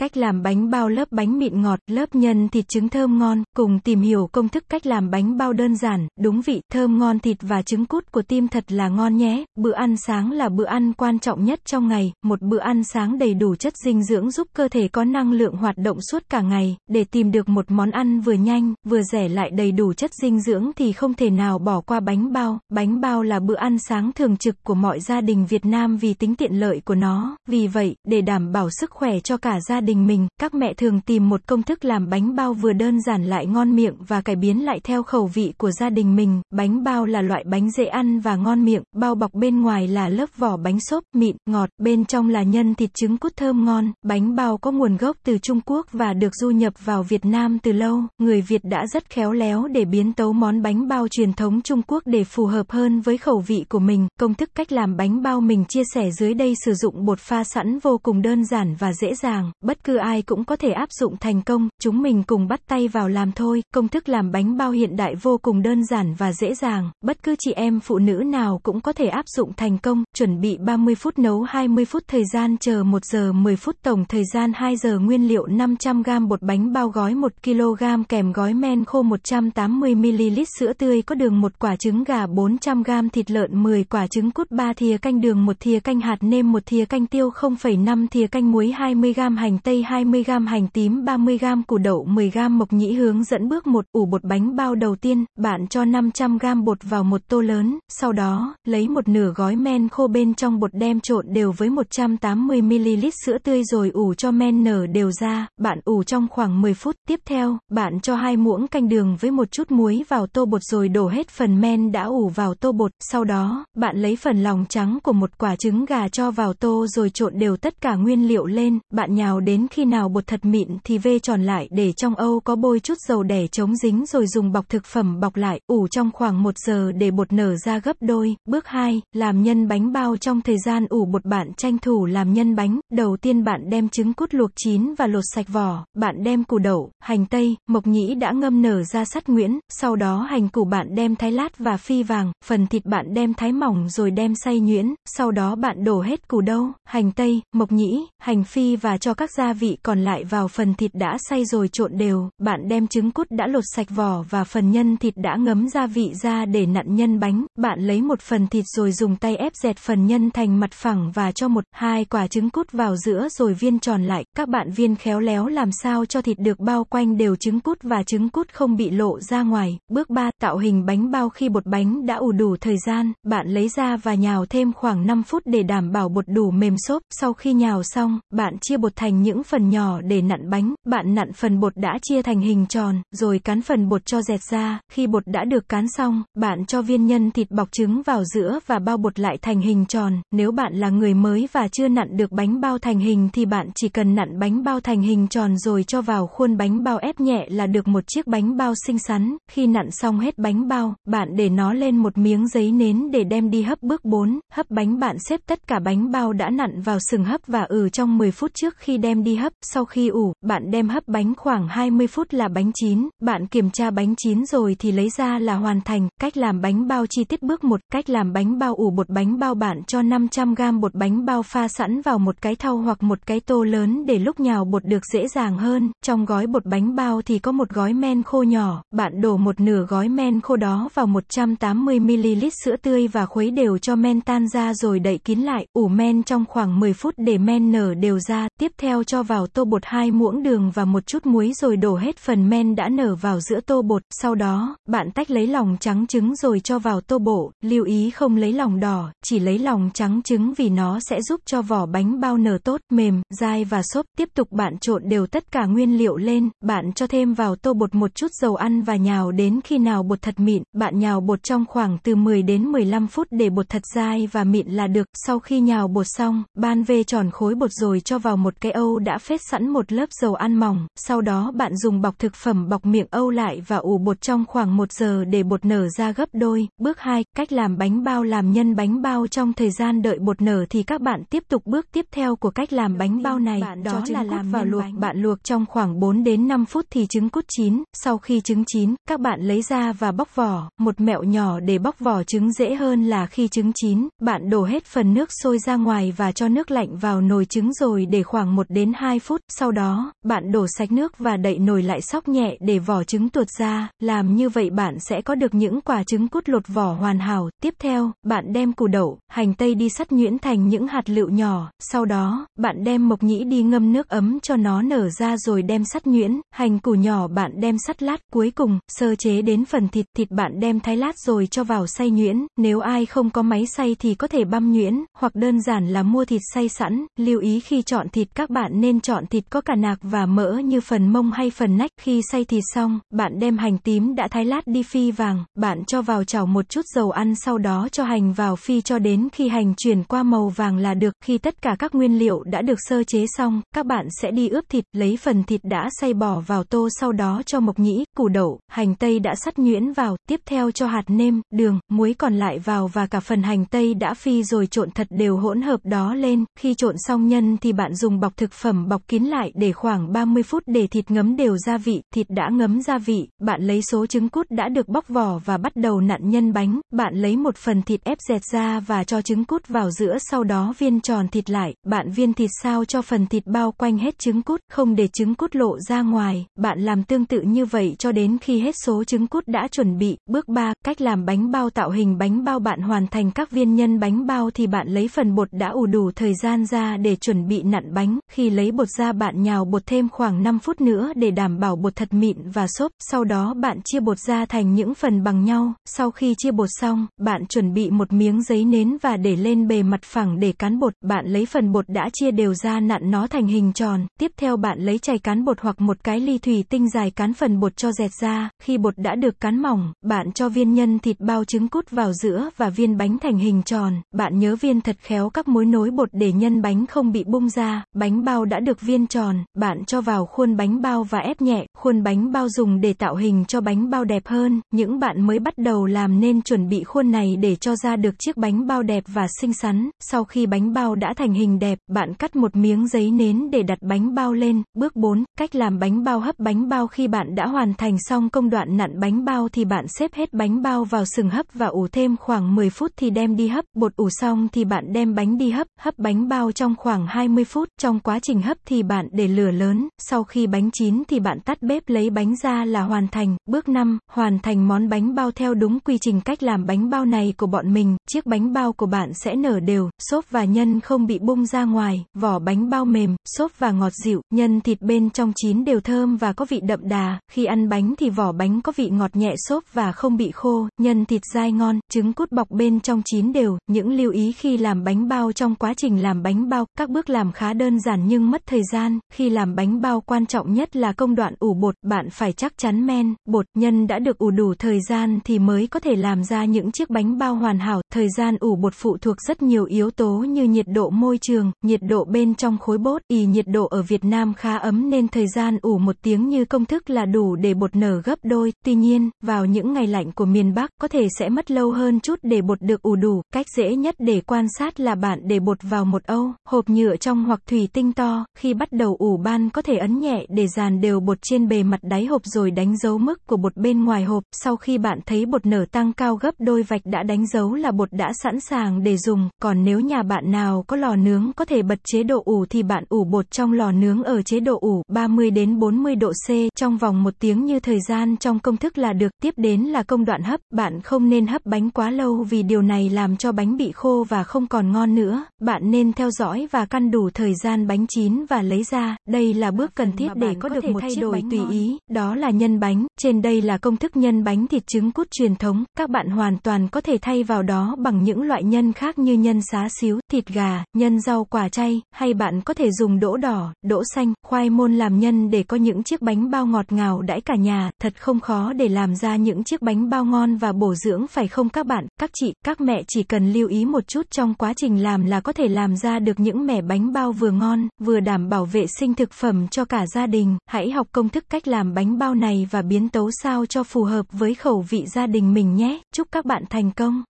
cách làm bánh bao lớp bánh mịn ngọt, lớp nhân thịt trứng thơm ngon, cùng tìm hiểu công thức cách làm bánh bao đơn giản, đúng vị, thơm ngon thịt và trứng cút của tim thật là ngon nhé. Bữa ăn sáng là bữa ăn quan trọng nhất trong ngày, một bữa ăn sáng đầy đủ chất dinh dưỡng giúp cơ thể có năng lượng hoạt động suốt cả ngày, để tìm được một món ăn vừa nhanh, vừa rẻ lại đầy đủ chất dinh dưỡng thì không thể nào bỏ qua bánh bao. Bánh bao là bữa ăn sáng thường trực của mọi gia đình Việt Nam vì tính tiện lợi của nó. Vì vậy, để đảm bảo sức khỏe cho cả gia đình mình, các mẹ thường tìm một công thức làm bánh bao vừa đơn giản lại ngon miệng và cải biến lại theo khẩu vị của gia đình mình. Bánh bao là loại bánh dễ ăn và ngon miệng, bao bọc bên ngoài là lớp vỏ bánh xốp, mịn, ngọt, bên trong là nhân thịt trứng cút thơm ngon. Bánh bao có nguồn gốc từ Trung Quốc và được du nhập vào Việt Nam từ lâu. Người Việt đã rất khéo léo để biến tấu món bánh bao truyền thống Trung Quốc để phù hợp hơn với khẩu vị của mình. Công thức cách làm bánh bao mình chia sẻ dưới đây sử dụng bột pha sẵn vô cùng đơn giản và dễ dàng, bất cứ ai cũng có thể áp dụng thành công, chúng mình cùng bắt tay vào làm thôi. Công thức làm bánh bao hiện đại vô cùng đơn giản và dễ dàng, bất cứ chị em phụ nữ nào cũng có thể áp dụng thành công, chuẩn bị 30 phút nấu 20 phút thời gian chờ 1 giờ 10 phút tổng thời gian 2 giờ. Nguyên liệu 500g bột bánh bao gói 1kg kèm gói men khô 180ml sữa tươi có đường một quả trứng gà 400g thịt lợn 10 quả trứng cút 3 thìa canh đường 1 thìa canh hạt nêm 1 thìa canh tiêu 0,5 thìa canh muối 20g hành tây 20g hành tím 30g củ đậu 10g mộc nhĩ hướng dẫn bước 1 ủ bột bánh bao đầu tiên, bạn cho 500g bột vào một tô lớn, sau đó, lấy một nửa gói men khô bên trong bột đem trộn đều với 180ml sữa tươi rồi ủ cho men nở đều ra, bạn ủ trong khoảng 10 phút, tiếp theo, bạn cho hai muỗng canh đường với một chút muối vào tô bột rồi đổ hết phần men đã ủ vào tô bột, sau đó, bạn lấy phần lòng trắng của một quả trứng gà cho vào tô rồi trộn đều tất cả nguyên liệu lên, bạn nhào đến đến khi nào bột thật mịn thì vê tròn lại để trong âu có bôi chút dầu đẻ chống dính rồi dùng bọc thực phẩm bọc lại, ủ trong khoảng 1 giờ để bột nở ra gấp đôi. Bước 2, làm nhân bánh bao trong thời gian ủ bột bạn tranh thủ làm nhân bánh, đầu tiên bạn đem trứng cút luộc chín và lột sạch vỏ, bạn đem củ đậu, hành tây, mộc nhĩ đã ngâm nở ra sắt nguyễn sau đó hành củ bạn đem thái lát và phi vàng, phần thịt bạn đem thái mỏng rồi đem xay nhuyễn, sau đó bạn đổ hết củ đâu, hành tây, mộc nhĩ, hành phi và cho các gia gia vị còn lại vào phần thịt đã xay rồi trộn đều, bạn đem trứng cút đã lột sạch vỏ và phần nhân thịt đã ngấm gia vị ra để nặn nhân bánh, bạn lấy một phần thịt rồi dùng tay ép dẹt phần nhân thành mặt phẳng và cho một, hai quả trứng cút vào giữa rồi viên tròn lại, các bạn viên khéo léo làm sao cho thịt được bao quanh đều trứng cút và trứng cút không bị lộ ra ngoài. Bước 3, tạo hình bánh bao khi bột bánh đã ủ đủ thời gian, bạn lấy ra và nhào thêm khoảng 5 phút để đảm bảo bột đủ mềm xốp, sau khi nhào xong, bạn chia bột thành những những phần nhỏ để nặn bánh, bạn nặn phần bột đã chia thành hình tròn, rồi cán phần bột cho dẹt ra, khi bột đã được cán xong, bạn cho viên nhân thịt bọc trứng vào giữa và bao bột lại thành hình tròn, nếu bạn là người mới và chưa nặn được bánh bao thành hình thì bạn chỉ cần nặn bánh bao thành hình tròn rồi cho vào khuôn bánh bao ép nhẹ là được một chiếc bánh bao xinh xắn, khi nặn xong hết bánh bao, bạn để nó lên một miếng giấy nến để đem đi hấp bước 4, hấp bánh bạn xếp tất cả bánh bao đã nặn vào sừng hấp và ử trong 10 phút trước khi đem đi hấp, sau khi ủ, bạn đem hấp bánh khoảng 20 phút là bánh chín, bạn kiểm tra bánh chín rồi thì lấy ra là hoàn thành, cách làm bánh bao chi tiết bước 1, cách làm bánh bao ủ bột bánh bao bạn cho 500g bột bánh bao pha sẵn vào một cái thau hoặc một cái tô lớn để lúc nhào bột được dễ dàng hơn, trong gói bột bánh bao thì có một gói men khô nhỏ, bạn đổ một nửa gói men khô đó vào 180ml sữa tươi và khuấy đều cho men tan ra rồi đậy kín lại, ủ men trong khoảng 10 phút để men nở đều ra, tiếp theo cho vào tô bột 2 muỗng đường và một chút muối rồi đổ hết phần men đã nở vào giữa tô bột, sau đó, bạn tách lấy lòng trắng trứng rồi cho vào tô bộ, lưu ý không lấy lòng đỏ, chỉ lấy lòng trắng trứng vì nó sẽ giúp cho vỏ bánh bao nở tốt, mềm, dai và xốp, tiếp tục bạn trộn đều tất cả nguyên liệu lên, bạn cho thêm vào tô bột một chút dầu ăn và nhào đến khi nào bột thật mịn, bạn nhào bột trong khoảng từ 10 đến 15 phút để bột thật dai và mịn là được, sau khi nhào bột xong, ban về tròn khối bột rồi cho vào một cái âu đã phết sẵn một lớp dầu ăn mỏng, sau đó bạn dùng bọc thực phẩm bọc miệng âu lại và ủ bột trong khoảng 1 giờ để bột nở ra gấp đôi. Bước 2, cách làm bánh bao làm nhân bánh bao trong thời gian đợi bột nở thì các bạn tiếp tục bước tiếp theo của cách làm bánh bao này, Bạn đó là làm vào luộc, bánh. bạn luộc trong khoảng 4 đến 5 phút thì trứng cút chín, sau khi trứng chín, các bạn lấy ra và bóc vỏ, một mẹo nhỏ để bóc vỏ trứng dễ hơn là khi trứng chín, bạn đổ hết phần nước sôi ra ngoài và cho nước lạnh vào nồi trứng rồi để khoảng khoảng 1 đến 2 phút, sau đó, bạn đổ sạch nước và đậy nồi lại sóc nhẹ để vỏ trứng tuột ra, làm như vậy bạn sẽ có được những quả trứng cút lột vỏ hoàn hảo. Tiếp theo, bạn đem củ đậu, hành tây đi sắt nhuyễn thành những hạt lựu nhỏ, sau đó, bạn đem mộc nhĩ đi ngâm nước ấm cho nó nở ra rồi đem sắt nhuyễn, hành củ nhỏ bạn đem sắt lát, cuối cùng, sơ chế đến phần thịt, thịt bạn đem thái lát rồi cho vào xay nhuyễn, nếu ai không có máy xay thì có thể băm nhuyễn, hoặc đơn giản là mua thịt xay sẵn, lưu ý khi chọn thịt các bạn nên chọn thịt có cả nạc và mỡ như phần mông hay phần nách, khi xay thịt xong, bạn đem hành tím đã thái lát đi phi vàng, bạn cho vào chảo một chút dầu ăn sau đó cho hành vào phi cho đến khi hành chuyển qua màu vàng là được, khi tất cả các nguyên liệu đã được sơ chế xong, các bạn sẽ đi ướp thịt, lấy phần thịt đã xay bỏ vào tô sau đó cho mộc nhĩ, củ đậu, hành tây đã sắt nhuyễn vào, tiếp theo cho hạt nêm, đường, muối còn lại vào và cả phần hành tây đã phi rồi trộn thật đều hỗn hợp đó lên, khi trộn xong nhân thì bạn dùng bọc thực phẩm bọc kín lại để khoảng 30 phút để thịt ngấm đều gia vị, thịt đã ngấm gia vị, bạn lấy số trứng cút đã được bóc vỏ và bắt đầu nặn nhân bánh, bạn lấy một phần thịt ép dẹt ra và cho trứng cút vào giữa sau đó viên tròn thịt lại, bạn viên thịt sao cho phần thịt bao quanh hết trứng cút, không để trứng cút lộ ra ngoài, bạn làm tương tự như vậy cho đến khi hết số trứng cút đã chuẩn bị. Bước 3, cách làm bánh bao tạo hình bánh bao. Bạn hoàn thành các viên nhân bánh bao thì bạn lấy phần bột đã ủ đủ thời gian ra để chuẩn bị nặn bánh, khi lấy bột ra bạn nhào bột thêm khoảng 5 phút nữa để đảm bảo bột thật mịn và xốp, sau đó bạn chia bột ra thành những phần bằng nhau, sau khi chia bột xong, bạn chuẩn bị một miếng giấy nến và để lên bề mặt phẳng để cán bột, bạn lấy phần bột đã chia đều ra nặn nó thành hình tròn, tiếp theo bạn lấy chày cán bột hoặc một cái ly thủy tinh dài cán phần bột cho dẹt ra, khi bột đã được cán mỏng, bạn cho viên nhân thịt bao trứng cút vào giữa và viên bánh thành hình tròn, bạn nhớ viên thật khéo các mối nối bột để nhân bánh không bị bung ra, bánh bao đã được viên tròn, bạn cho vào khuôn bánh bao và ép nhẹ, khuôn bánh bao dùng để tạo hình cho bánh bao đẹp hơn, những bạn mới bắt đầu làm nên chuẩn bị khuôn này để cho ra được chiếc bánh bao đẹp và xinh xắn, sau khi bánh bao đã thành hình đẹp, bạn cắt một miếng giấy nến để đặt bánh bao lên, bước 4, cách làm bánh bao hấp bánh bao khi bạn đã hoàn thành xong công đoạn nặn bánh bao thì bạn xếp hết bánh bao vào sừng hấp và ủ thêm khoảng 10 phút thì đem đi hấp, bột ủ xong thì bạn đem bánh đi hấp, hấp bánh bao trong khoảng 20 phút, trong quá trình hấp thì bạn để lửa lớn, sau khi bánh chín thì bạn tắt bếp lấy bánh ra là hoàn thành. Bước 5, hoàn thành món bánh bao theo đúng quy trình cách làm bánh bao này của bọn mình, chiếc bánh bao của bạn sẽ nở đều, xốp và nhân không bị bung ra ngoài, vỏ bánh bao mềm, xốp và ngọt dịu, nhân thịt bên trong chín đều thơm và có vị đậm đà, khi ăn bánh thì vỏ bánh có vị ngọt nhẹ xốp và không bị khô, nhân thịt dai ngon, trứng cút bọc bên trong chín đều, những lưu ý khi làm bánh bao trong quá trình làm bánh bao, các bước làm khá đơn đơn giản nhưng mất thời gian, khi làm bánh bao quan trọng nhất là công đoạn ủ bột, bạn phải chắc chắn men, bột, nhân đã được ủ đủ thời gian thì mới có thể làm ra những chiếc bánh bao hoàn hảo, thời gian ủ bột phụ thuộc rất nhiều yếu tố như nhiệt độ môi trường, nhiệt độ bên trong khối bột, ỉ nhiệt độ ở Việt Nam khá ấm nên thời gian ủ một tiếng như công thức là đủ để bột nở gấp đôi, tuy nhiên, vào những ngày lạnh của miền Bắc, có thể sẽ mất lâu hơn chút để bột được ủ đủ, cách dễ nhất để quan sát là bạn để bột vào một âu, hộp nhựa trong hoặc thủy tinh to, khi bắt đầu ủ ban có thể ấn nhẹ để dàn đều bột trên bề mặt đáy hộp rồi đánh dấu mức của bột bên ngoài hộp, sau khi bạn thấy bột nở tăng cao gấp đôi vạch đã đánh dấu là bột đã sẵn sàng để dùng, còn nếu nhà bạn nào có lò nướng có thể bật chế độ ủ thì bạn ủ bột trong lò nướng ở chế độ ủ 30 đến 40 độ C trong vòng một tiếng như thời gian trong công thức là được. Tiếp đến là công đoạn hấp, bạn không nên hấp bánh quá lâu vì điều này làm cho bánh bị khô và không còn ngon nữa. Bạn nên theo dõi và căn đủ thời gian bánh chín và lấy ra. Đây là bước cần thiết để có được một thay đổi tùy ý, đó là nhân bánh. Trên đây là công thức nhân bánh thịt trứng cút truyền thống, các bạn hoàn toàn có thể thay vào đó bằng những loại nhân khác như nhân xá xíu, thịt gà, nhân rau quả chay, hay bạn có thể dùng đỗ đỏ, đỗ xanh, khoai môn làm nhân để có những chiếc bánh bao ngọt ngào đãi cả nhà, thật không khó để làm ra những chiếc bánh bao ngon và bổ dưỡng phải không các bạn, các chị, các mẹ chỉ cần lưu ý một chút trong quá trình làm là có thể làm ra được những mẻ bánh bao vừa ngon, vừa đảm bảo vệ sinh thực phẩm cho cả gia đình, hãy học công thức cách làm bánh bao này và biến tấu sao cho phù hợp với khẩu vị gia đình mình nhé, chúc các bạn thành công.